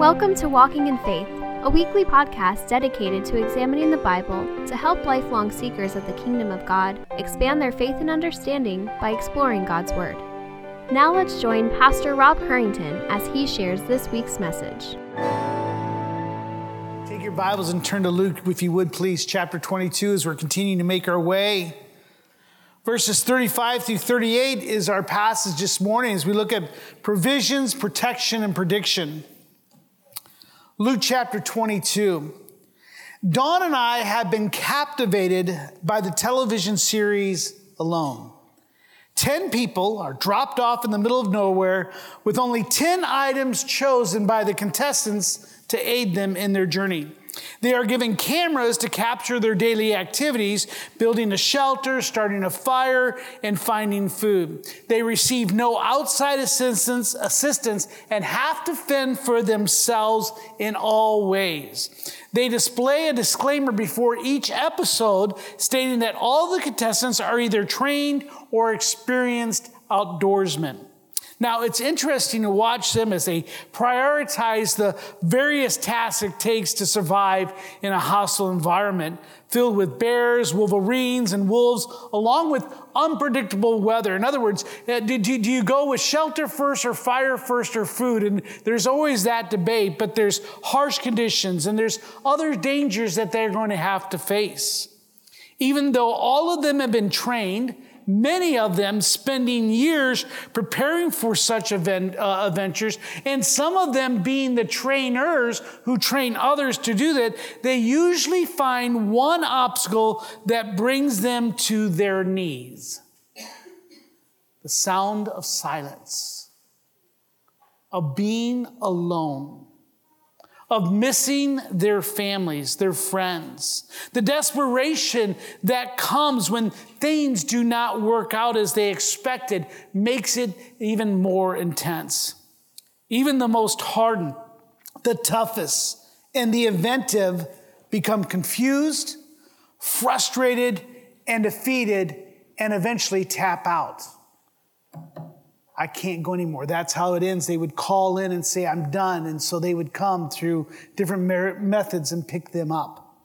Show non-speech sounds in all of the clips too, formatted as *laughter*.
Welcome to Walking in Faith, a weekly podcast dedicated to examining the Bible to help lifelong seekers of the kingdom of God expand their faith and understanding by exploring God's Word. Now let's join Pastor Rob Curington as he shares this week's message. Take your Bibles and turn to Luke, if you would, please, chapter 22, as we're continuing to make our way. Verses 35 through 38 is our passage this morning as we look at provisions, protection, and prediction. Luke chapter 22. Dawn and I have been captivated by the television series Alone. 10 people are dropped off in the middle of nowhere with only 10 items chosen by the contestants to aid them in their journey. They are given cameras to capture their daily activities, building a shelter, starting a fire, and finding food. They receive no outside assistance, assistance and have to fend for themselves in all ways. They display a disclaimer before each episode stating that all the contestants are either trained or experienced outdoorsmen. Now, it's interesting to watch them as they prioritize the various tasks it takes to survive in a hostile environment filled with bears, wolverines, and wolves, along with unpredictable weather. In other words, uh, do, you go with shelter first or fire first or food? And there's always that debate, but there's harsh conditions and there's other dangers that they're going to have to face. Even though all of them have been trained, many of them spending years preparing for such event, uh, adventures, and some of them being the trainers who train others to do that, they usually find one obstacle that brings them to their knees. The sound of silence, of being alone of missing their families, their friends. The desperation that comes when things do not work out as they expected makes it even more intense. Even the most hardened, the toughest, and the inventive become confused, frustrated, and defeated, and eventually tap out. I can't go anymore. That's how it ends. They would call in and say, I'm done. And so they would come through different methods and pick them up.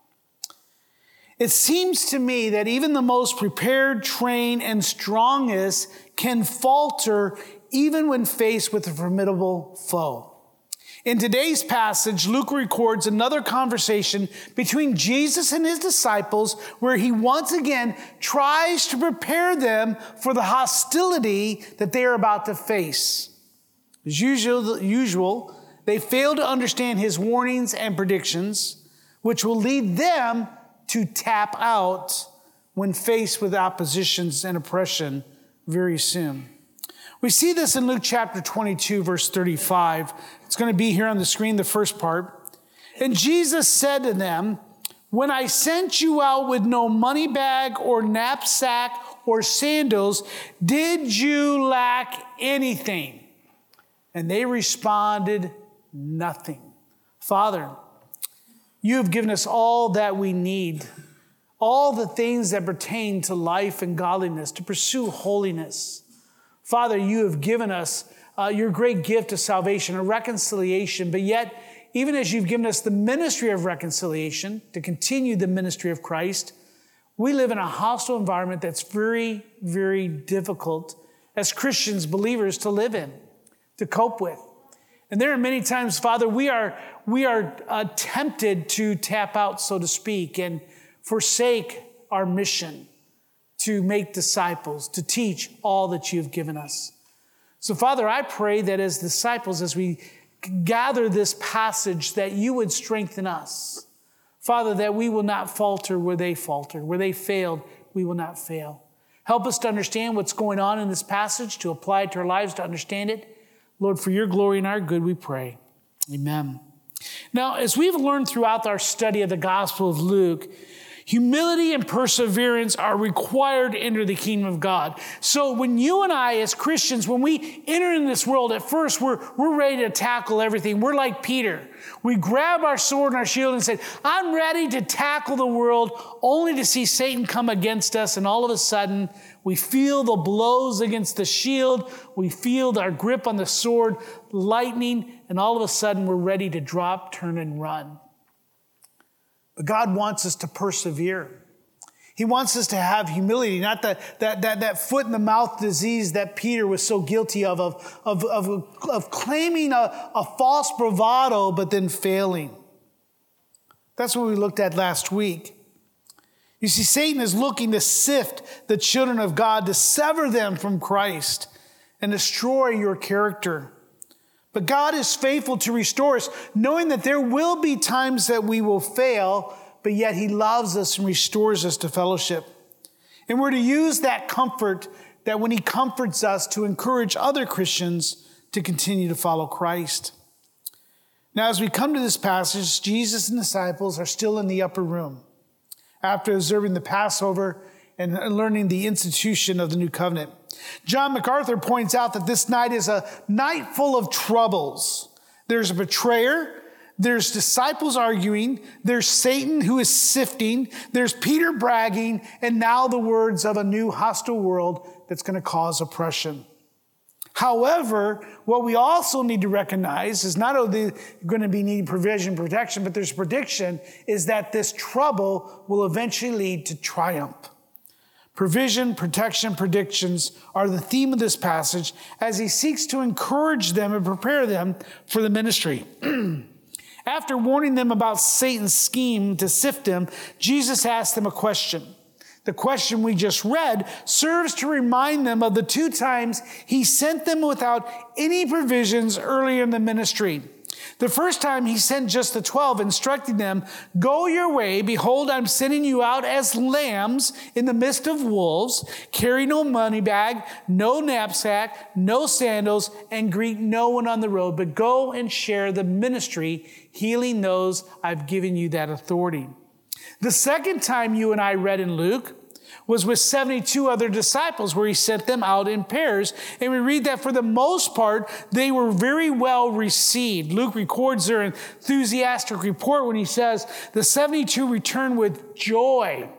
It seems to me that even the most prepared, trained, and strongest can falter even when faced with a formidable foe. In today's passage, Luke records another conversation between Jesus and his disciples where he once again tries to prepare them for the hostility that they are about to face. As usual, usual they fail to understand his warnings and predictions, which will lead them to tap out when faced with oppositions and oppression very soon. We see this in Luke chapter 22, verse 35. It's going to be here on the screen, the first part. And Jesus said to them, When I sent you out with no money bag or knapsack or sandals, did you lack anything? And they responded, Nothing. Father, you have given us all that we need, all the things that pertain to life and godliness, to pursue holiness. Father, you have given us uh, your great gift of salvation, a reconciliation, but yet, even as you've given us the ministry of reconciliation to continue the ministry of Christ, we live in a hostile environment that's very, very difficult as Christians, believers, to live in, to cope with. And there are many times, Father, we are, we are uh, tempted to tap out, so to speak, and forsake our mission to make disciples, to teach all that you've given us. So, Father, I pray that as disciples, as we gather this passage, that you would strengthen us. Father, that we will not falter where they faltered, where they failed, we will not fail. Help us to understand what's going on in this passage, to apply it to our lives, to understand it. Lord, for your glory and our good, we pray. Amen. Now, as we've learned throughout our study of the Gospel of Luke, Humility and perseverance are required to enter the kingdom of God. So when you and I, as Christians, when we enter in this world, at first we're, we're ready to tackle everything. We're like Peter. We grab our sword and our shield and say, I'm ready to tackle the world, only to see Satan come against us. And all of a sudden, we feel the blows against the shield. We feel our grip on the sword lightening. And all of a sudden, we're ready to drop, turn, and run. But God wants us to persevere. He wants us to have humility, not the, that, that, that foot in the mouth disease that Peter was so guilty of, of, of, of, of claiming a, a false bravado, but then failing. That's what we looked at last week. You see, Satan is looking to sift the children of God, to sever them from Christ and destroy your character. But God is faithful to restore us, knowing that there will be times that we will fail, but yet He loves us and restores us to fellowship. And we're to use that comfort that when He comforts us to encourage other Christians to continue to follow Christ. Now, as we come to this passage, Jesus and disciples are still in the upper room after observing the Passover and learning the institution of the new covenant. John MacArthur points out that this night is a night full of troubles. There's a betrayer, there's disciples arguing, there's Satan who is sifting, there's Peter bragging, and now the words of a new hostile world that's going to cause oppression. However, what we also need to recognize is not only going to be needing provision, protection, but there's a prediction is that this trouble will eventually lead to triumph. Provision, protection, predictions are the theme of this passage as he seeks to encourage them and prepare them for the ministry. *clears throat* After warning them about Satan's scheme to sift them, Jesus asked them a question. The question we just read serves to remind them of the two times he sent them without any provisions earlier in the ministry. The first time he sent just the 12, instructing them, Go your way. Behold, I'm sending you out as lambs in the midst of wolves. Carry no money bag, no knapsack, no sandals, and greet no one on the road, but go and share the ministry, healing those I've given you that authority. The second time you and I read in Luke, was with 72 other disciples where he sent them out in pairs. And we read that for the most part, they were very well received. Luke records their enthusiastic report when he says, the 72 returned with joy,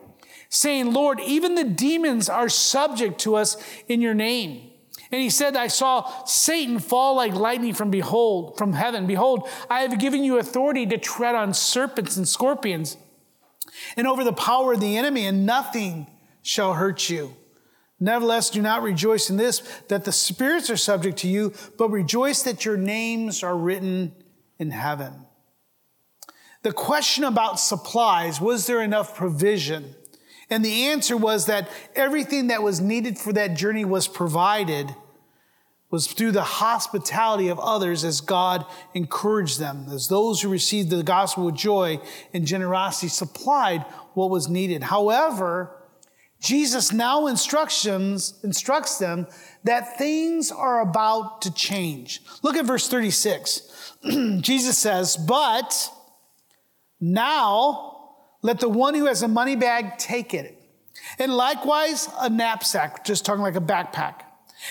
saying, Lord, even the demons are subject to us in your name. And he said, I saw Satan fall like lightning from behold, from heaven. Behold, I have given you authority to tread on serpents and scorpions and over the power of the enemy, and nothing shall hurt you. Nevertheless, do not rejoice in this, that the spirits are subject to you, but rejoice that your names are written in heaven. The question about supplies was there enough provision? And the answer was that everything that was needed for that journey was provided, was through the hospitality of others as God encouraged them, as those who received the gospel with joy and generosity supplied what was needed. However, Jesus now instructions, instructs them that things are about to change. Look at verse 36. *clears throat* Jesus says, But now let the one who has a money bag take it, and likewise a knapsack, just talking like a backpack.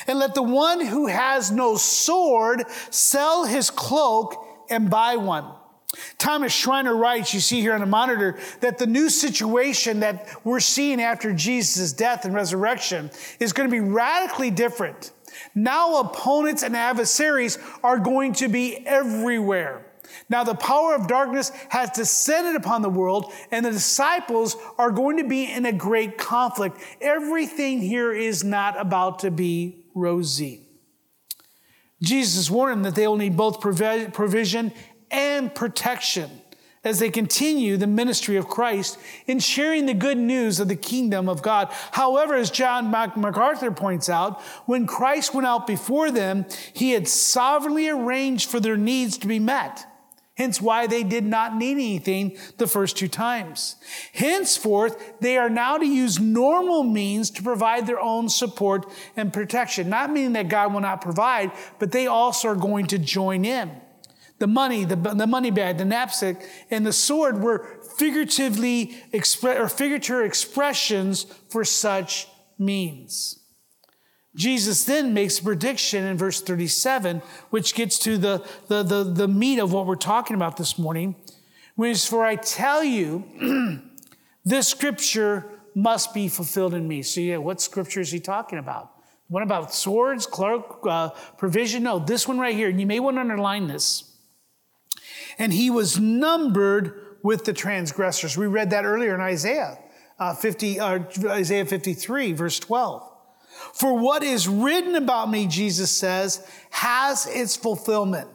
And let the one who has no sword sell his cloak and buy one. Thomas Schreiner writes, you see here on the monitor, that the new situation that we're seeing after Jesus' death and resurrection is going to be radically different. Now, opponents and adversaries are going to be everywhere. Now, the power of darkness has descended upon the world, and the disciples are going to be in a great conflict. Everything here is not about to be rosy. Jesus warned them that they will need both provision and protection as they continue the ministry of Christ in sharing the good news of the kingdom of God. However, as John MacArthur points out, when Christ went out before them, he had sovereignly arranged for their needs to be met. Hence why they did not need anything the first two times. Henceforth, they are now to use normal means to provide their own support and protection. Not meaning that God will not provide, but they also are going to join in. The money, the, the money bag, the knapsack, and the sword were figuratively expre- or figurative expressions for such means. Jesus then makes a prediction in verse 37, which gets to the, the, the, the meat of what we're talking about this morning, which is, For I tell you, *clears throat* this scripture must be fulfilled in me. So, yeah, what scripture is he talking about? What about swords, cloak, uh, provision? No, this one right here. And you may want to underline this. And he was numbered with the transgressors. We read that earlier in Isaiah uh, 50, uh, Isaiah 53, verse 12. For what is written about me, Jesus says, has its fulfillment.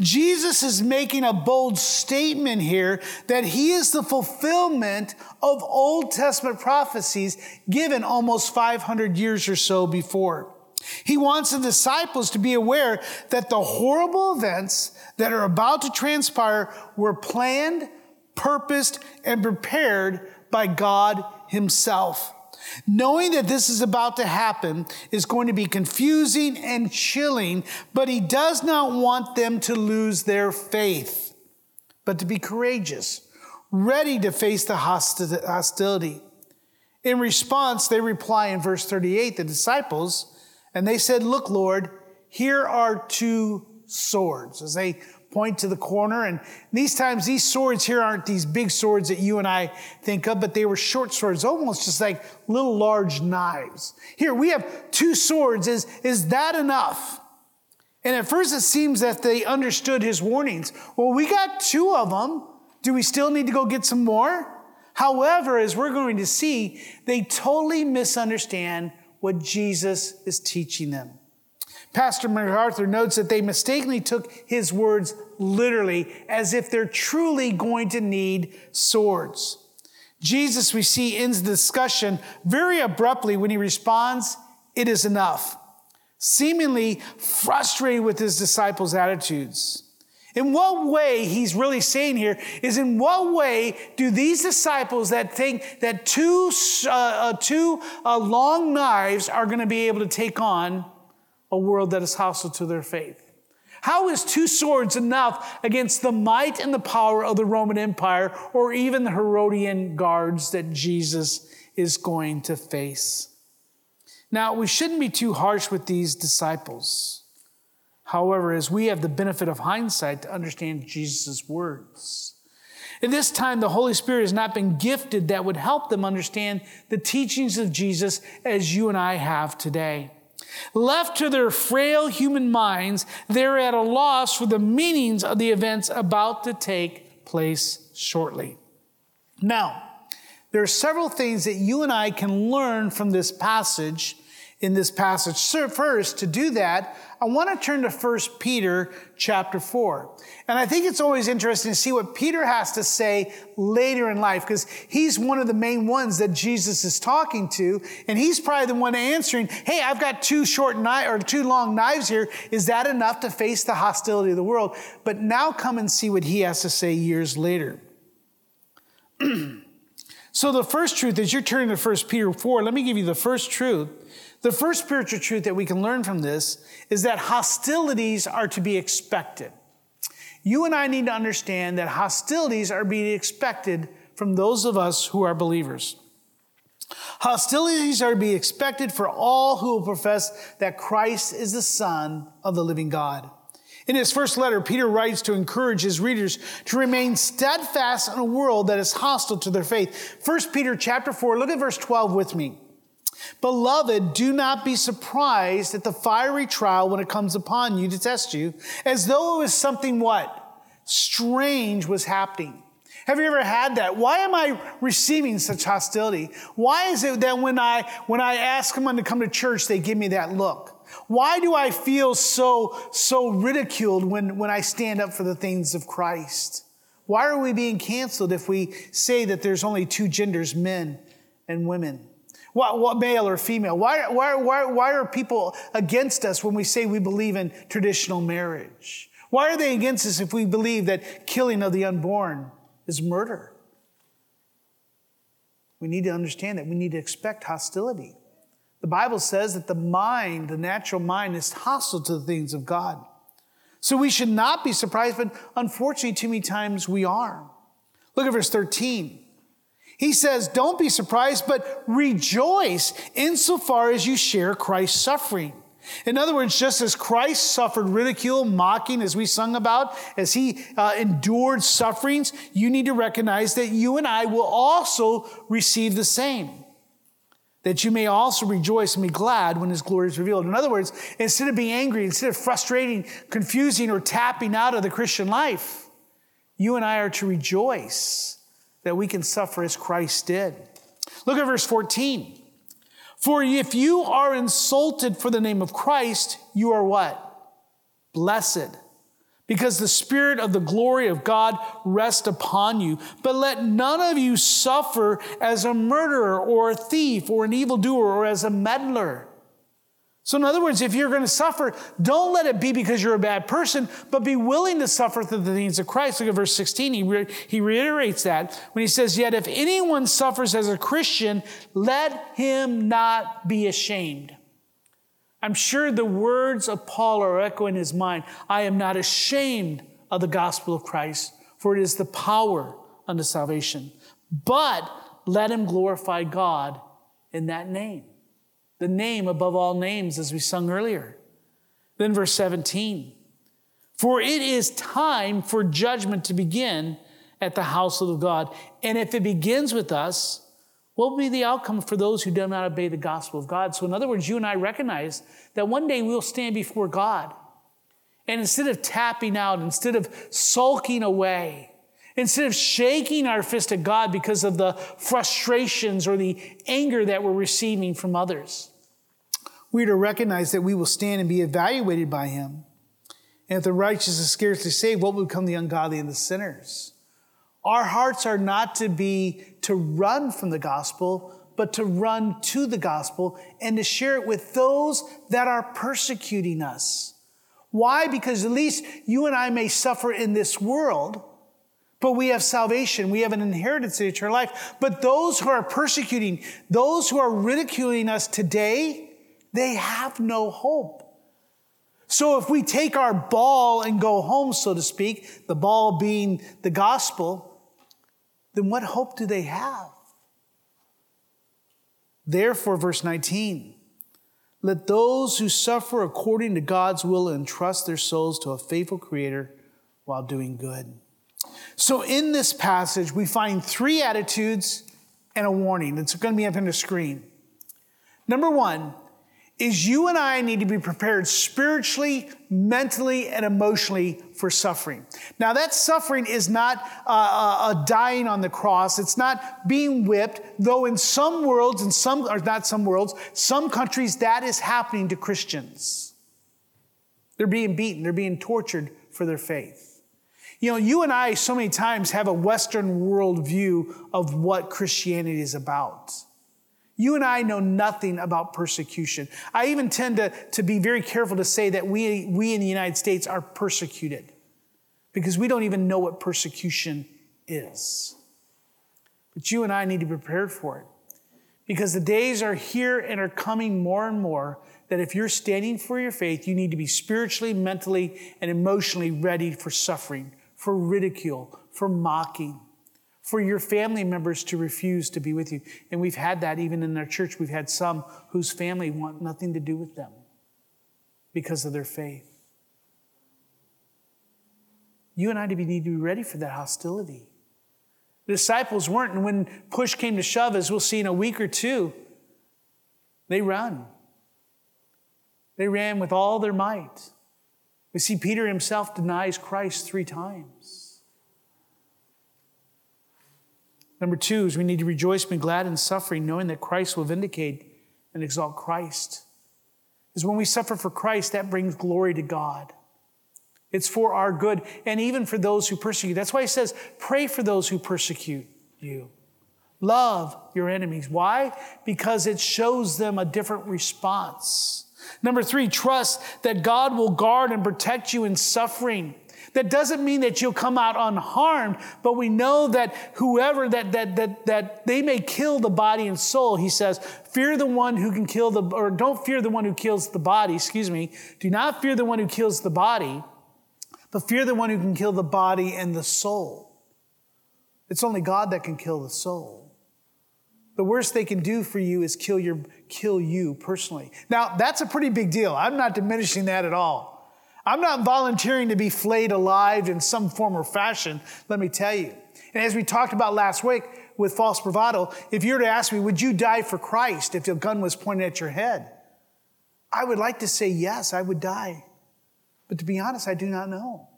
Jesus is making a bold statement here that he is the fulfillment of Old Testament prophecies given almost 500 years or so before. He wants the disciples to be aware that the horrible events that are about to transpire were planned, purposed, and prepared by God Himself. Knowing that this is about to happen is going to be confusing and chilling, but he does not want them to lose their faith, but to be courageous, ready to face the hostility. In response, they reply in verse 38, the disciples, and they said, Look, Lord, here are two swords. As they point to the corner. And these times, these swords here aren't these big swords that you and I think of, but they were short swords, almost just like little large knives. Here, we have two swords. Is, is that enough? And at first, it seems that they understood his warnings. Well, we got two of them. Do we still need to go get some more? However, as we're going to see, they totally misunderstand what Jesus is teaching them. Pastor MacArthur notes that they mistakenly took his words literally as if they're truly going to need swords. Jesus, we see, ends the discussion very abruptly when he responds, It is enough, seemingly frustrated with his disciples' attitudes. In what way he's really saying here is in what way do these disciples that think that two, uh, uh, two uh, long knives are going to be able to take on a world that is hostile to their faith? How is two swords enough against the might and the power of the Roman Empire or even the Herodian guards that Jesus is going to face? Now, we shouldn't be too harsh with these disciples. However, as we have the benefit of hindsight to understand Jesus' words, at this time, the Holy Spirit has not been gifted that would help them understand the teachings of Jesus as you and I have today. Left to their frail human minds, they're at a loss for the meanings of the events about to take place shortly. Now, there are several things that you and I can learn from this passage in this passage. So first, to do that, I want to turn to 1 Peter chapter 4. And I think it's always interesting to see what Peter has to say later in life because he's one of the main ones that Jesus is talking to. And he's probably the one answering, Hey, I've got two short knives or two long knives here. Is that enough to face the hostility of the world? But now come and see what he has to say years later. *clears throat* so the first truth is you're turning to 1 Peter 4. Let me give you the first truth the first spiritual truth that we can learn from this is that hostilities are to be expected. You and I need to understand that hostilities are being expected from those of us who are believers. Hostilities are to be expected for all who will profess that Christ is the Son of the living God. In his first letter, Peter writes to encourage his readers to remain steadfast in a world that is hostile to their faith. 1 Peter chapter 4, look at verse 12 with me. Beloved, do not be surprised at the fiery trial when it comes upon you to test you, as though it was something what? Strange was happening. Have you ever had that? Why am I receiving such hostility? Why is it that when I, when I ask someone to come to church, they give me that look? Why do I feel so, so ridiculed when, when I stand up for the things of Christ? Why are we being canceled if we say that there's only two genders, men and women? What, what male or female? Why, why, why, why are people against us when we say we believe in traditional marriage? Why are they against us if we believe that killing of the unborn is murder? We need to understand that. We need to expect hostility. The Bible says that the mind, the natural mind, is hostile to the things of God. So we should not be surprised, but unfortunately, too many times we are. Look at verse 13. He says, Don't be surprised, but rejoice insofar as you share Christ's suffering. In other words, just as Christ suffered ridicule, mocking, as we sung about, as he uh, endured sufferings, you need to recognize that you and I will also receive the same. That you may also rejoice and be glad when his glory is revealed. In other words, instead of being angry, instead of frustrating, confusing, or tapping out of the Christian life, you and I are to rejoice that we can suffer as Christ did. Look at verse 14. For if you are insulted for the name of Christ, you are what? Blessed. Because the Spirit of the glory of God rests upon you. But let none of you suffer as a murderer or a thief or an evildoer or as a meddler. So, in other words, if you're going to suffer, don't let it be because you're a bad person, but be willing to suffer through the things of Christ. Look at verse 16. He, re- he reiterates that when he says, Yet if anyone suffers as a Christian, let him not be ashamed. I'm sure the words of Paul are echoing in his mind I am not ashamed of the gospel of Christ, for it is the power unto salvation. But let him glorify God in that name the name above all names, as we sung earlier. Then, verse 17 For it is time for judgment to begin at the house of God. And if it begins with us, what will be the outcome for those who do not obey the gospel of God? So, in other words, you and I recognize that one day we'll stand before God. And instead of tapping out, instead of sulking away, Instead of shaking our fist at God because of the frustrations or the anger that we're receiving from others, we are to recognize that we will stand and be evaluated by Him. And if the righteous is scarcely saved, what will become the ungodly and the sinners? Our hearts are not to be to run from the gospel, but to run to the gospel and to share it with those that are persecuting us. Why? Because at least you and I may suffer in this world, but we have salvation. We have an inheritance in eternal life. But those who are persecuting, those who are ridiculing us today, they have no hope. So if we take our ball and go home, so to speak, the ball being the gospel, then what hope do they have? Therefore, verse 19, let those who suffer according to God's will entrust their souls to a faithful Creator while doing good. So, in this passage, we find three attitudes and a warning. It's going to be up on the screen. Number one is you and I need to be prepared spiritually, mentally, and emotionally for suffering. Now, that suffering is not uh, uh, a dying on the cross. It's not being whipped, though in some worlds, and some, or not some worlds, some countries, that is happening to Christians. They're being beaten, they're being tortured for their faith. You know, you and I so many times have a Western world view of what Christianity is about. You and I know nothing about persecution. I even tend to, to be very careful to say that we, we in the United States are persecuted because we don't even know what persecution is. But you and I need to be prepared for it because the days are here and are coming more and more that if you're standing for your faith, you need to be spiritually, mentally, and emotionally ready for suffering, for ridicule, for mocking, for your family members to refuse to be with you. And we've had that even in our church. We've had some whose family want nothing to do with them because of their faith. You and I need to be ready for that hostility. The disciples weren't, and when push came to shove, as we'll see in a week or two, they run. They ran with all their might. We see Peter himself denies Christ three times. Number two is we need to rejoice and be glad in suffering, knowing that Christ will vindicate and exalt Christ. Is when we suffer for Christ, that brings glory to God. It's for our good and even for those who persecute. That's why he says, pray for those who persecute you. Love your enemies. Why? Because it shows them a different response. Number three, trust that God will guard and protect you in suffering. That doesn't mean that you'll come out unharmed, but we know that whoever that that that that they may kill the body and soul. He says, "Fear the one who can kill the or don't fear the one who kills the body, excuse me. Do not fear the one who kills the body, but fear the one who can kill the body and the soul." It's only God that can kill the soul. The worst they can do for you is kill, your, kill you personally. Now, that's a pretty big deal. I'm not diminishing that at all. I'm not volunteering to be flayed alive in some form or fashion, let me tell you. And as we talked about last week with false bravado, if you were to ask me, would you die for Christ if a gun was pointed at your head? I would like to say yes, I would die. But to be honest, I do not know.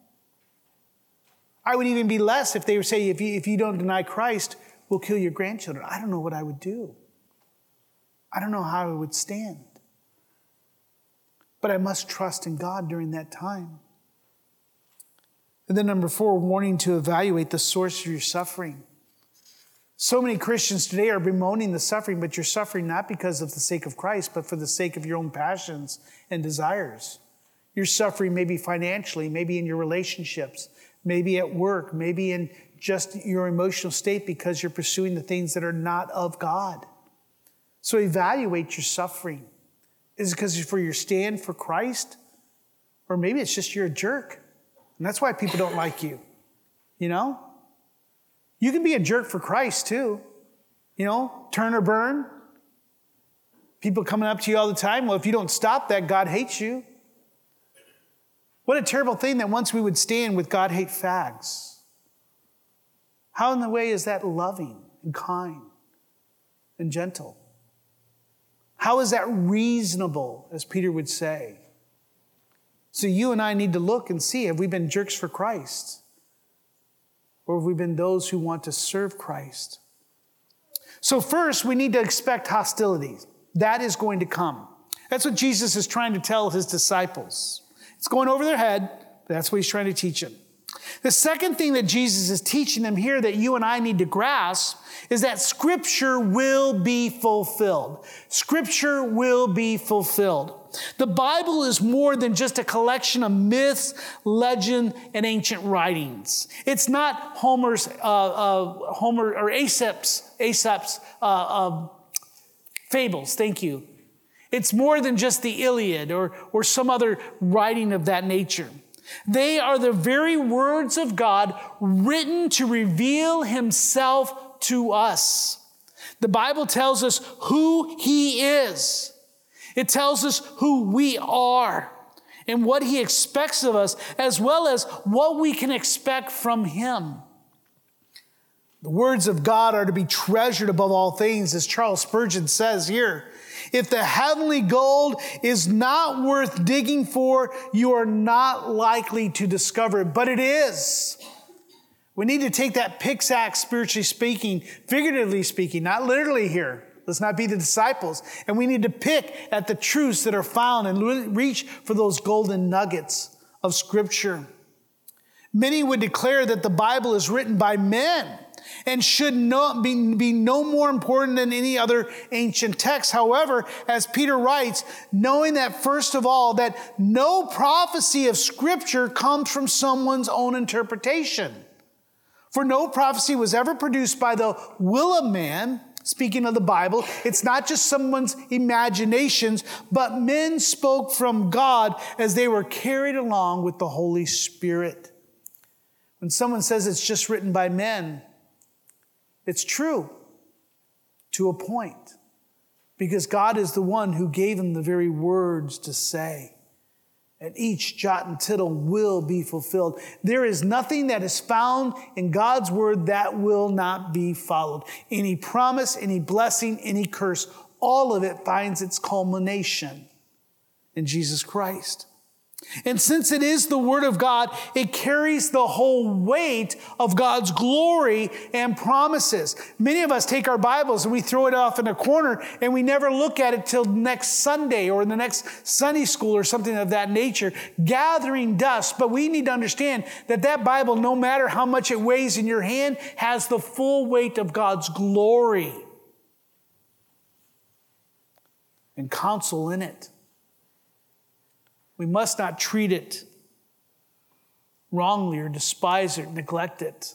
I would even be less if they would say, if you, if you don't deny Christ, we'll kill your grandchildren. I don't know what I would do. I don't know how I would stand. But I must trust in God during that time. And then, number four, warning to evaluate the source of your suffering. So many Christians today are bemoaning the suffering, but you're suffering not because of the sake of Christ, but for the sake of your own passions and desires. You're suffering maybe financially, maybe in your relationships, maybe at work, maybe in just your emotional state because you're pursuing the things that are not of God. So evaluate your suffering. Is it because for your stand for Christ? Or maybe it's just you're a jerk. And that's why people don't like you. You know? You can be a jerk for Christ too. You know, turn or burn. People coming up to you all the time. Well, if you don't stop that, God hates you. What a terrible thing that once we would stand with God hate fags. How in the way is that loving and kind and gentle? How is that reasonable, as Peter would say? So you and I need to look and see have we been jerks for Christ? Or have we been those who want to serve Christ? So, first, we need to expect hostility. That is going to come. That's what Jesus is trying to tell his disciples. It's going over their head, that's what he's trying to teach them. The second thing that Jesus is teaching them here that you and I need to grasp is that Scripture will be fulfilled. Scripture will be fulfilled. The Bible is more than just a collection of myths, legend, and ancient writings. It's not Homer's, uh, uh, Homer or Aesop's, Aesop's uh, uh, fables. Thank you. It's more than just the Iliad or, or some other writing of that nature. They are the very words of God written to reveal Himself to us. The Bible tells us who He is. It tells us who we are and what He expects of us, as well as what we can expect from Him. The words of God are to be treasured above all things, as Charles Spurgeon says here. If the heavenly gold is not worth digging for, you are not likely to discover it, but it is. We need to take that pickaxe, spiritually speaking, figuratively speaking, not literally here. Let's not be the disciples. And we need to pick at the truths that are found and reach for those golden nuggets of Scripture. Many would declare that the Bible is written by men and should not be, be no more important than any other ancient text. However, as Peter writes, knowing that first of all, that no prophecy of scripture comes from someone's own interpretation. For no prophecy was ever produced by the will of man, speaking of the Bible. It's not just someone's imaginations, but men spoke from God as they were carried along with the Holy Spirit. When someone says it's just written by men, it's true to a point because God is the one who gave him the very words to say. And each jot and tittle will be fulfilled. There is nothing that is found in God's word that will not be followed. Any promise, any blessing, any curse, all of it finds its culmination in Jesus Christ. And since it is the Word of God, it carries the whole weight of God's glory and promises. Many of us take our Bibles and we throw it off in a corner and we never look at it till next Sunday or in the next Sunday school or something of that nature, gathering dust. But we need to understand that that Bible, no matter how much it weighs in your hand, has the full weight of God's glory and counsel in it. We must not treat it wrongly or despise it, neglect it.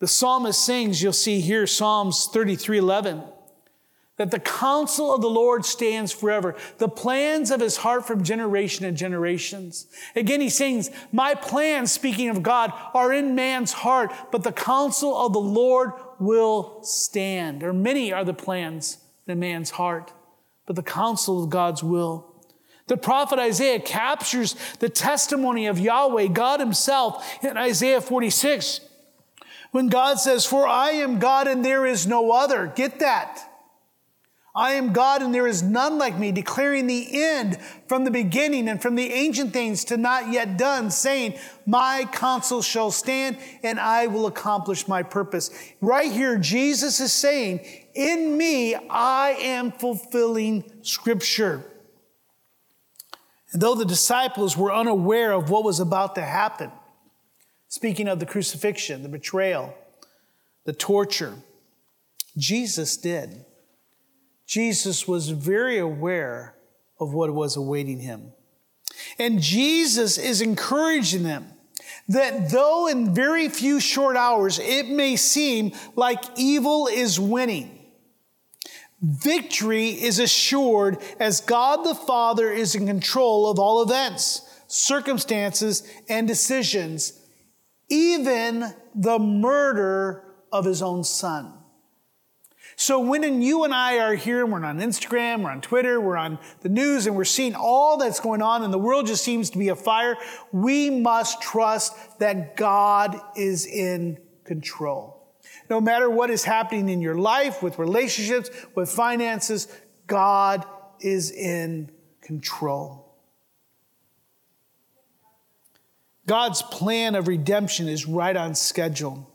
The psalmist sings, you'll see here, Psalms 33 11. that the counsel of the Lord stands forever, the plans of his heart from generation to generations. Again, he sings, My plans, speaking of God, are in man's heart, but the counsel of the Lord will stand. Or many are the plans in man's heart, but the counsel of God's will. The prophet Isaiah captures the testimony of Yahweh, God Himself, in Isaiah 46. When God says, For I am God and there is no other. Get that. I am God and there is none like me, declaring the end from the beginning and from the ancient things to not yet done, saying, My counsel shall stand and I will accomplish my purpose. Right here, Jesus is saying, In me, I am fulfilling scripture. And though the disciples were unaware of what was about to happen, speaking of the crucifixion, the betrayal, the torture, Jesus did. Jesus was very aware of what was awaiting him. And Jesus is encouraging them that though in very few short hours it may seem like evil is winning, victory is assured as God the Father is in control of all events, circumstances, and decisions, even the murder of his own son. So when you and I are here, and we're on Instagram, we're on Twitter, we're on the news, and we're seeing all that's going on, and the world just seems to be a fire, we must trust that God is in control. No matter what is happening in your life, with relationships, with finances, God is in control. God's plan of redemption is right on schedule.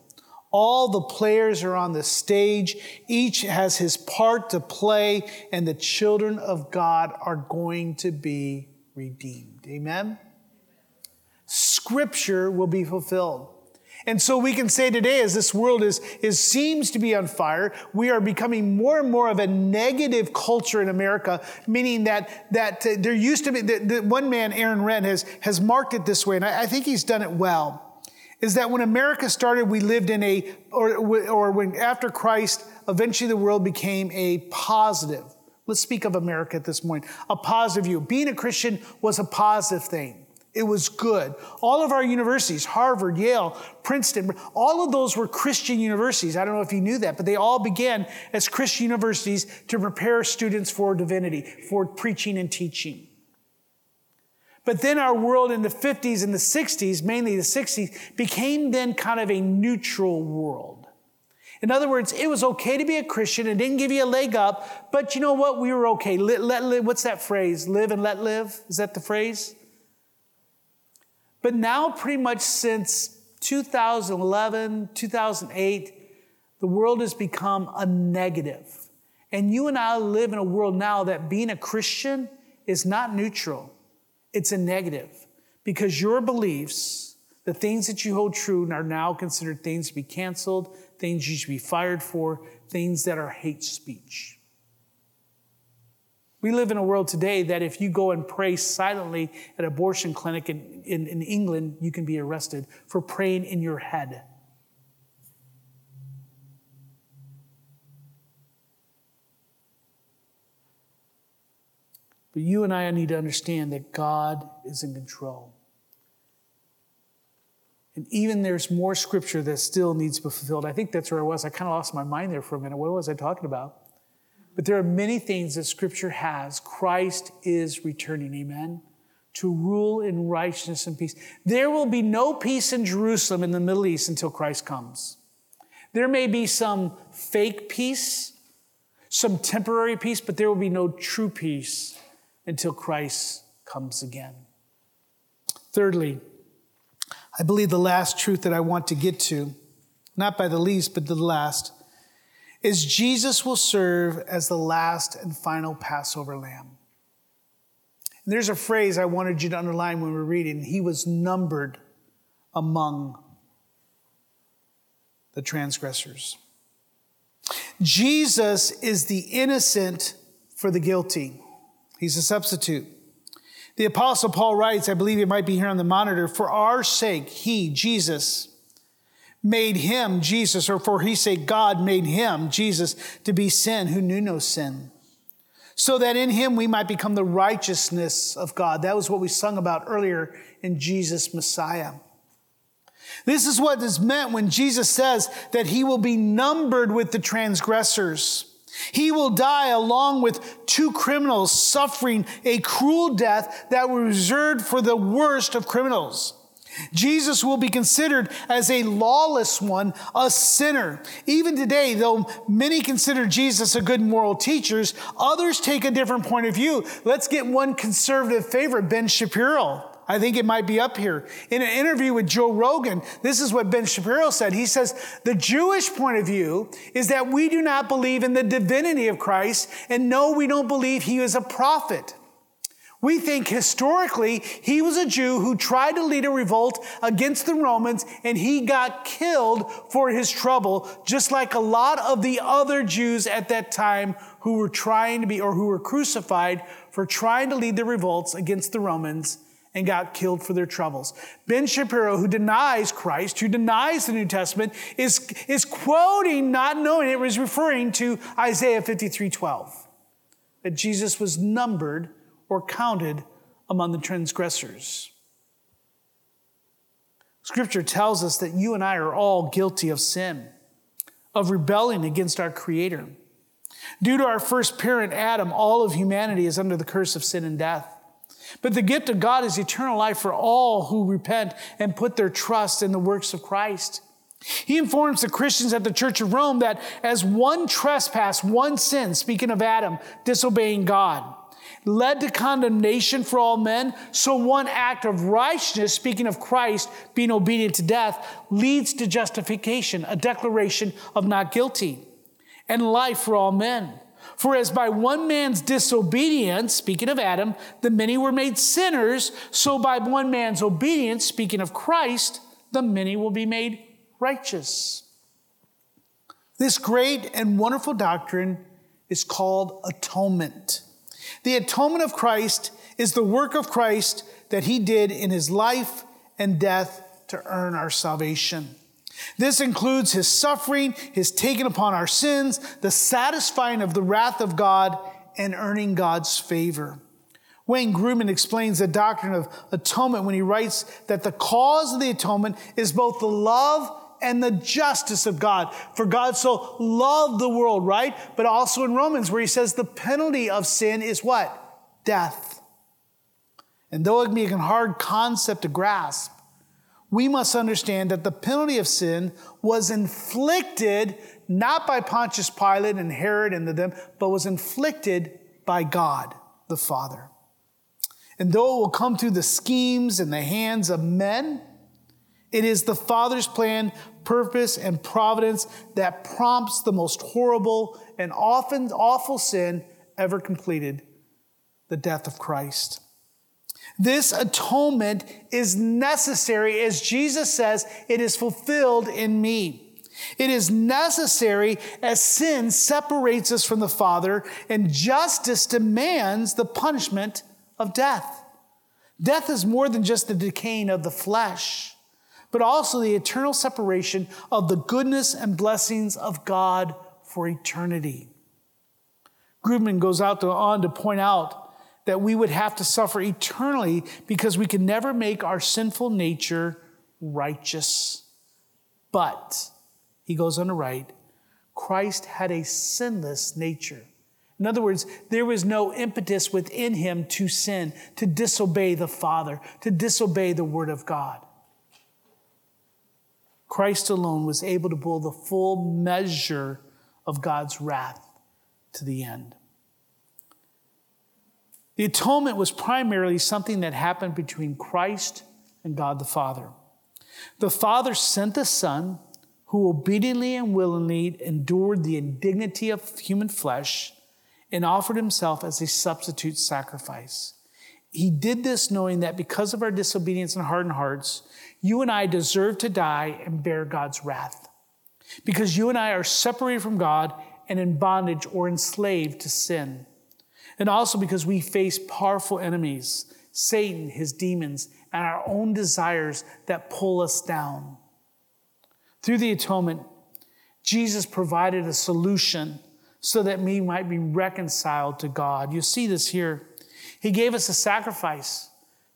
All the players are on the stage. Each has his part to play, and the children of God are going to be redeemed. Amen? Scripture will be fulfilled. And so we can say today, as this world is, is seems to be on fire, we are becoming more and more of a negative culture in America, meaning that, that uh, there used to be, the, the one man, Aaron Renn, has, has marked it this way, and I, I think he's done it well is that when America started, we lived in a, or, or when after Christ, eventually the world became a positive. Let's speak of America at this point. A positive view. Being a Christian was a positive thing. It was good. All of our universities, Harvard, Yale, Princeton, all of those were Christian universities. I don't know if you knew that, but they all began as Christian universities to prepare students for divinity, for preaching and teaching. But then our world in the 50s and the 60s, mainly the 60s, became then kind of a neutral world. In other words, it was okay to be a Christian. It didn't give you a leg up, but you know what? We were okay. Let, let live. What's that phrase? Live and let live? Is that the phrase? But now, pretty much since 2011, 2008, the world has become a negative. And you and I live in a world now that being a Christian is not neutral it's a negative because your beliefs, the things that you hold true, are now considered things to be canceled, things you should be fired for, things that are hate speech. We live in a world today that if you go and pray silently at an abortion clinic in, in, in England, you can be arrested for praying in your head. But you and I need to understand that God is in control. And even there's more scripture that still needs to be fulfilled. I think that's where I was. I kind of lost my mind there for a minute. What was I talking about? But there are many things that scripture has. Christ is returning, amen, to rule in righteousness and peace. There will be no peace in Jerusalem in the Middle East until Christ comes. There may be some fake peace, some temporary peace, but there will be no true peace until Christ comes again. Thirdly, I believe the last truth that I want to get to, not by the least, but the last, is Jesus will serve as the last and final Passover lamb. And there's a phrase I wanted you to underline when we we're reading. He was numbered among the transgressors. Jesus is the innocent for the guilty. He's a substitute. The Apostle Paul writes, I believe it might be here on the monitor, for our sake, he, Jesus, made him, Jesus, or for he say God made him, Jesus, to be sin who knew no sin. So that in him we might become the righteousness of God. That was what we sung about earlier in Jesus Messiah. This is what is meant when Jesus says that he will be numbered with the transgressors. He will die along with two criminals suffering a cruel death that was reserved for the worst of criminals. Jesus will be considered as a lawless one, a sinner. Even today, though many consider Jesus a good moral teacher, others take a different point of view. Let's get one conservative favorite, Ben Shapiro. I think it might be up here. In an interview with Joe Rogan, this is what Ben Shapiro said. He says, The Jewish point of view is that we do not believe in the divinity of Christ, and no, we don't believe he is a prophet. We think historically he was a Jew who tried to lead a revolt against the Romans and he got killed for his trouble, just like a lot of the other Jews at that time who were trying to be or who were crucified for trying to lead the revolts against the Romans and got killed for their troubles. Ben Shapiro, who denies Christ, who denies the New Testament, is, is quoting, not knowing it, was referring to Isaiah 53 12, that Jesus was numbered or counted among the transgressors. Scripture tells us that you and I are all guilty of sin, of rebelling against our Creator. Due to our first parent, Adam, all of humanity is under the curse of sin and death. But the gift of God is eternal life for all who repent and put their trust in the works of Christ. He informs the Christians at the Church of Rome that as one trespass, one sin, speaking of Adam, disobeying God, led to condemnation for all men, so one act of righteousness, speaking of Christ being obedient to death, leads to justification, a declaration of not guilty, and life for all men. For as by one man's disobedience, speaking of Adam, the many were made sinners, so by one man's obedience, speaking of Christ, the many will be made righteous. This great and wonderful doctrine is called atonement. The atonement of Christ is the work of Christ that he did in his life and death to earn our salvation. This includes his suffering, his taking upon our sins, the satisfying of the wrath of God, and earning God's favor. Wayne Grudem explains the doctrine of atonement when he writes that the cause of the atonement is both the love and the justice of God. For God so loved the world, right? But also in Romans, where he says the penalty of sin is what? Death. And though it can be a hard concept to grasp, we must understand that the penalty of sin was inflicted not by Pontius Pilate and Herod and them, but was inflicted by God the Father. And though it will come through the schemes and the hands of men, it is the Father's plan, purpose, and providence that prompts the most horrible and often awful sin ever completed the death of Christ. This atonement is necessary, as Jesus says, it is fulfilled in me. It is necessary as sin separates us from the Father and justice demands the punishment of death. Death is more than just the decaying of the flesh, but also the eternal separation of the goodness and blessings of God for eternity. Grudem goes out to, on to point out that we would have to suffer eternally because we can never make our sinful nature righteous. But, he goes on to write, Christ had a sinless nature. In other words, there was no impetus within him to sin, to disobey the Father, to disobey the Word of God. Christ alone was able to pull the full measure of God's wrath to the end. The atonement was primarily something that happened between Christ and God the Father. The Father sent the Son, who obediently and willingly endured the indignity of human flesh and offered himself as a substitute sacrifice. He did this knowing that because of our disobedience and hardened hearts, you and I deserve to die and bear God's wrath. Because you and I are separated from God and in bondage or enslaved to sin and also because we face powerful enemies Satan, his demons, and our own desires that pull us down. Through the atonement, Jesus provided a solution so that we might be reconciled to God. You see this here. He gave us a sacrifice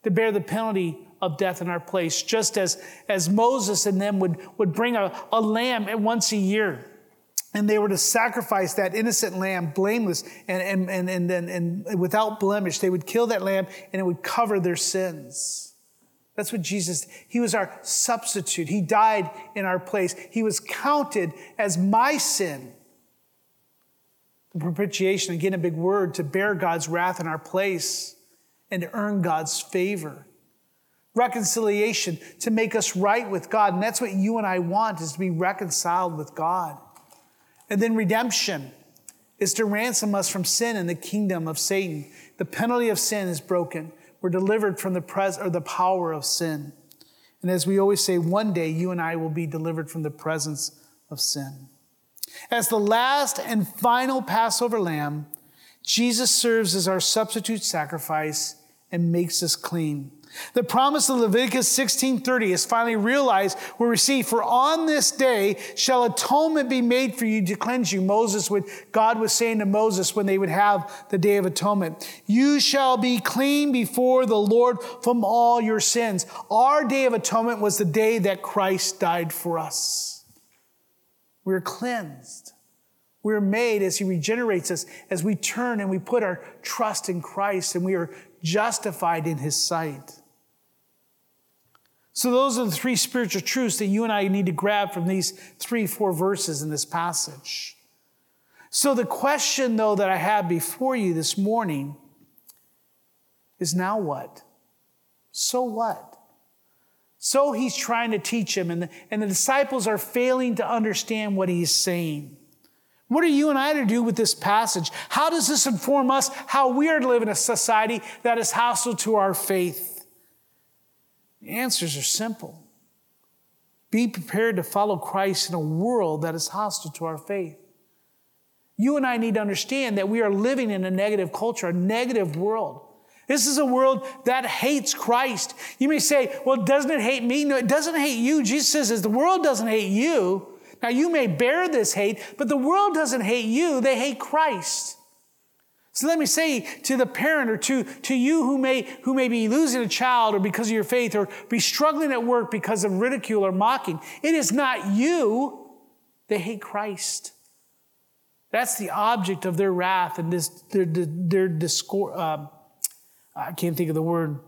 to bear the penalty of death in our place, just as, as Moses and them would, would bring a, a lamb once a year. And they were to sacrifice that innocent lamb, blameless and, and, and, and, and, and without blemish. They would kill that lamb and it would cover their sins. That's what Jesus, he was our substitute. He died in our place. He was counted as my sin. The propitiation, again, a big word, to bear God's wrath in our place and to earn God's favor. Reconciliation, to make us right with God. And that's what you and I want, is to be reconciled with God. And then redemption is to ransom us from sin and the kingdom of Satan. The penalty of sin is broken. We're delivered from the pres- or the power of sin. And as we always say, one day you and I will be delivered from the presence of sin. As the last and final Passover lamb, Jesus serves as our substitute sacrifice and makes us clean. The promise of Leviticus 16:30 is finally realized we see, for on this day shall atonement be made for you to cleanse you. Moses would, God was saying to Moses when they would have the day of atonement, you shall be clean before the Lord from all your sins. Our day of atonement was the day that Christ died for us. We're cleansed. We're made as He regenerates us, as we turn and we put our trust in Christ and we are justified in His sight. So, those are the three spiritual truths that you and I need to grab from these three, four verses in this passage. So, the question, though, that I have before you this morning is now what? So what? So he's trying to teach him, and the, and the disciples are failing to understand what he's saying. What are you and I to do with this passage? How does this inform us how we are to live in a society that is hostile to our faith? The answers are simple. Be prepared to follow Christ in a world that is hostile to our faith. You and I need to understand that we are living in a negative culture, a negative world. This is a world that hates Christ. You may say, well, doesn't it hate me? No, it doesn't hate you. Jesus says, the world doesn't hate you. Now, you may bear this hate, but the world doesn't hate you. They hate Christ. So let me say to the parent or to, to you who may, who may be losing a child or because of your faith or be struggling at work because of ridicule or mocking, it is not you. They hate Christ. That's the object of their wrath and this, their, their, discord, uh, I can't think of the word,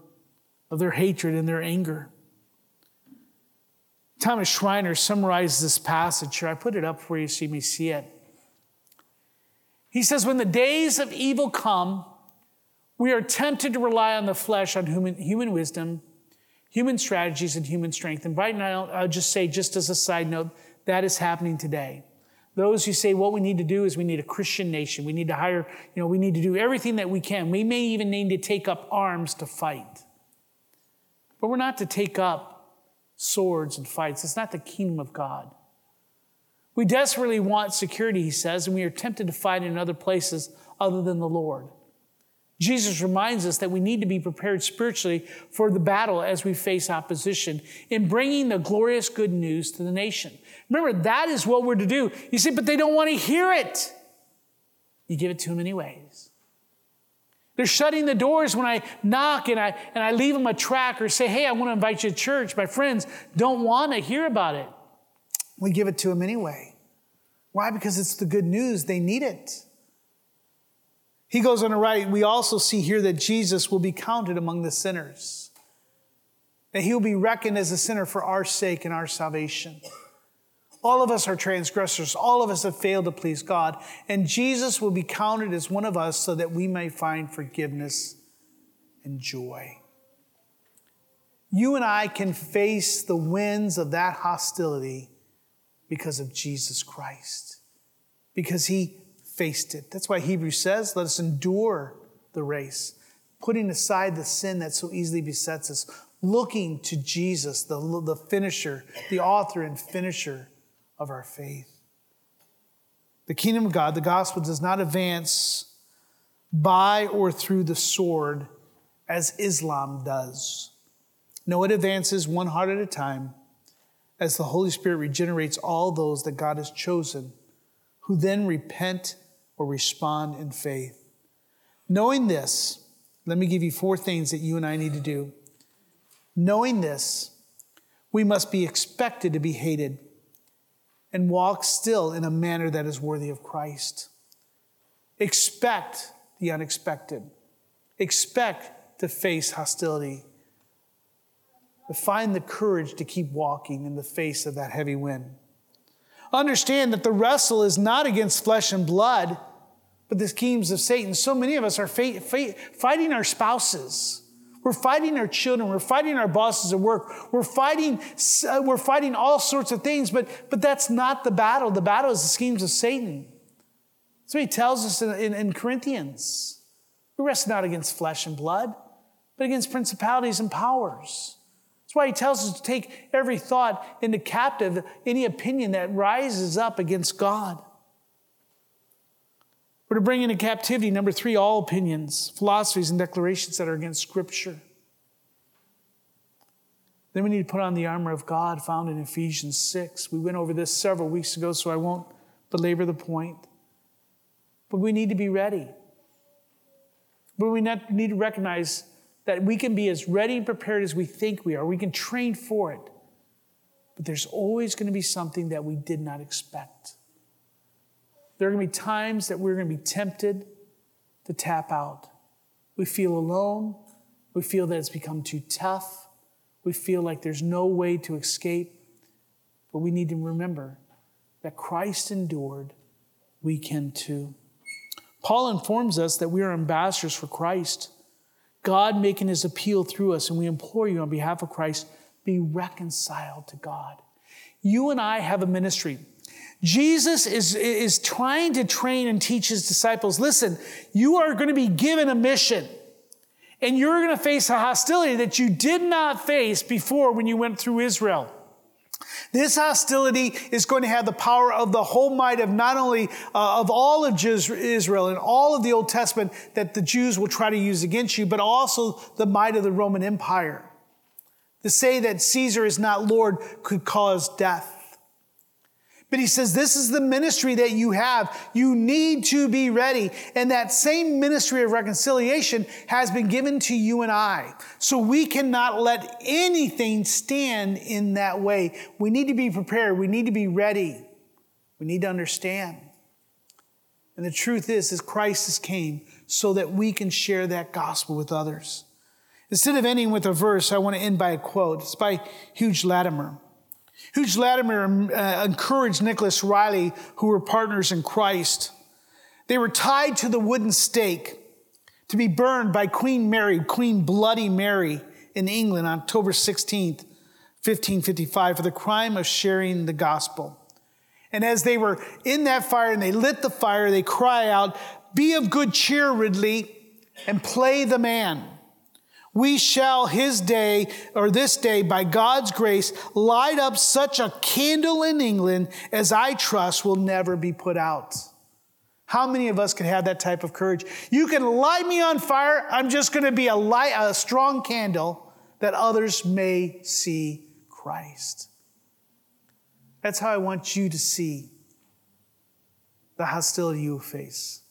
of their hatred and their anger. Thomas Schreiner summarizes this passage here. I put it up for you so you may see it. He says, when the days of evil come, we are tempted to rely on the flesh, on human, human wisdom, human strategies, and human strength. And right now, I'll just say, just as a side note, that is happening today. Those who say what we need to do is we need a Christian nation. We need to hire, you know, we need to do everything that we can. We may even need to take up arms to fight. But we're not to take up swords and fights. It's not the kingdom of God. We desperately want security, he says, and we are tempted to find it in other places other than the Lord. Jesus reminds us that we need to be prepared spiritually for the battle as we face opposition in bringing the glorious good news to the nation. Remember, that is what we're to do. You say, but they don't want to hear it. You give it to them anyways. They're shutting the doors when I knock and I, and I leave them a track or say, hey, I want to invite you to church. My friends don't want to hear about it. We give it to them anyway. Why? Because it's the good news. They need it. He goes on to write, we also see here that Jesus will be counted among the sinners. That he will be reckoned as a sinner for our sake and our salvation. All of us are transgressors. All of us have failed to please God. And Jesus will be counted as one of us so that we may find forgiveness and joy. You and I can face the winds of that hostility because of Jesus Christ, because he faced it. That's why Hebrews says, let us endure the race, putting aside the sin that so easily besets us, looking to Jesus, the, the finisher, the author and finisher of our faith. The kingdom of God, the gospel, does not advance by or through the sword as Islam does. No, it advances one heart at a time as the Holy Spirit regenerates all those that God has chosen, who then repent or respond in faith. Knowing this, let me give you four things that you and I need to do. Knowing this, we must be expected to be hated and walk still in a manner that is worthy of Christ. Expect the unexpected. Expect to face hostility. But find the courage to keep walking in the face of that heavy wind. Understand that the wrestle is not against flesh and blood, but the schemes of Satan. So many of us are fighting our spouses. We're fighting our children. We're fighting our bosses at work. We're fighting, uh, we're fighting all sorts of things, but, but that's not the battle. The battle is the schemes of Satan. So he tells us in, in, in Corinthians we rest not against flesh and blood, but against principalities and powers. That's why he tells us to take every thought into captive, any opinion that rises up against God. We're to bring into captivity, number three, all opinions, philosophies, and declarations that are against Scripture. Then we need to put on the armor of God found in Ephesians 6. We went over this several weeks ago, so I won't belabor the point. But we need to be ready. But we need to recognize that we can be as ready and prepared as we think we are. We can train for it. But there's always going to be something that we did not expect. There are going to be times that we're going to be tempted to tap out. We feel alone. We feel that it's become too tough. We feel like there's no way to escape. But we need to remember that Christ endured, we can too. Paul informs us that we are ambassadors for Christ, God making his appeal through us, and we implore you on behalf of Christ, be reconciled to God. You and I have a ministry. Jesus is, is trying to train and teach his disciples listen, you are going to be given a mission, and you're going to face a hostility that you did not face before when you went through Israel. This hostility is going to have the power of the whole might of not only uh, of all of Israel and all of the Old Testament that the Jews will try to use against you, but also the might of the Roman Empire. To say that Caesar is not Lord could cause death. But he says, This is the ministry that you have. You need to be ready. And that same ministry of reconciliation has been given to you and I. So we cannot let anything stand in that way. We need to be prepared. We need to be ready. We need to understand. And the truth is, is Christ has came so that we can share that gospel with others. Instead of ending with a verse, I want to end by a quote. It's by Hugh Latimer. Hugh Latimer uh, encouraged Nicholas Ridley, who were partners in Christ. They were tied to the wooden stake to be burned by Queen Mary, Queen Bloody Mary in England on October 16th, 1555, for the crime of sharing the gospel. And as they were in that fire and they lit the fire, they cry out, Be of good cheer, Ridley, and play the man. We shall his day, or this day, by God's grace, light up such a candle in England as I trust will never be put out. How many of us can have that type of courage? You can light me on fire. I'm just going to be a light, a strong candle that others may see Christ. That's how I want you to see the hostility you face.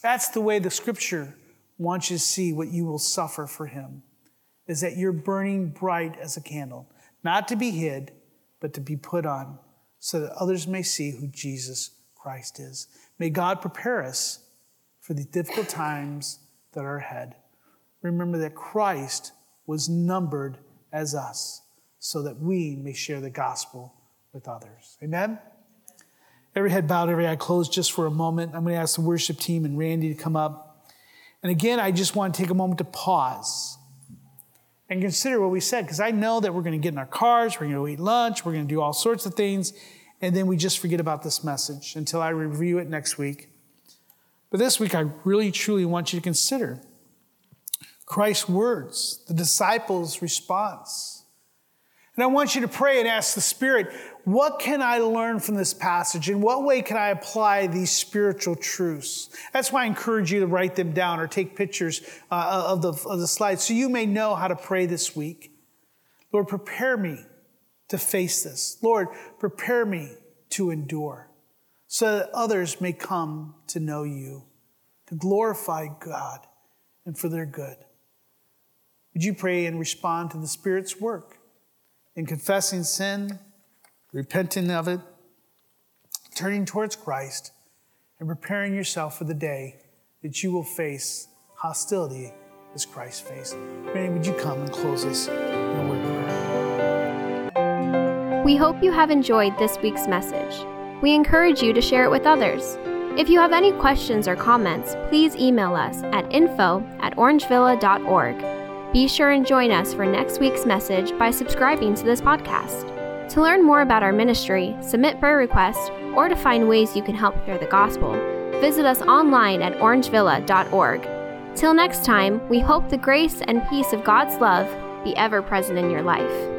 That's the way the scripture wants you to see what you will suffer for him is that you're burning bright as a candle, not to be hid, but to be put on so that others may see who Jesus Christ is. May God prepare us for the difficult times that are ahead. Remember that Christ was numbered as us so that we may share the gospel with others. Amen? Every head bowed, every eye closed just for a moment. I'm going to ask the worship team and Randy to come up. And again, I just want to take a moment to pause and consider what we said, because I know that we're going to get in our cars, we're going to eat lunch, we're going to do all sorts of things, and then we just forget about this message until I review it next week. But this week, I really truly want you to consider Christ's words, the disciples' response. And I want you to pray and ask the Spirit, what can I learn from this passage? In what way can I apply these spiritual truths? That's why I encourage you to write them down or take pictures uh, of, the, of the slides so you may know how to pray this week. Lord, prepare me to face this. Lord, prepare me to endure so that others may come to know you, to glorify God and for their good. Would you pray and respond to the Spirit's work in confessing sin, repenting of it, turning towards Christ, and preparing yourself for the day that you will face hostility as Christ faced? Randy, would you come and close us in a word of prayer? We hope you have enjoyed this week's message. We encourage you to share it with others. If you have any questions or comments, please email us at info at orangevilla.org. Be sure and join us for next week's message by subscribing to this podcast. To learn more about our ministry, submit prayer requests, or to find ways you can help share the gospel, visit us online at orangevilla.org. Till next time, we hope the grace and peace of God's love be ever present in your life.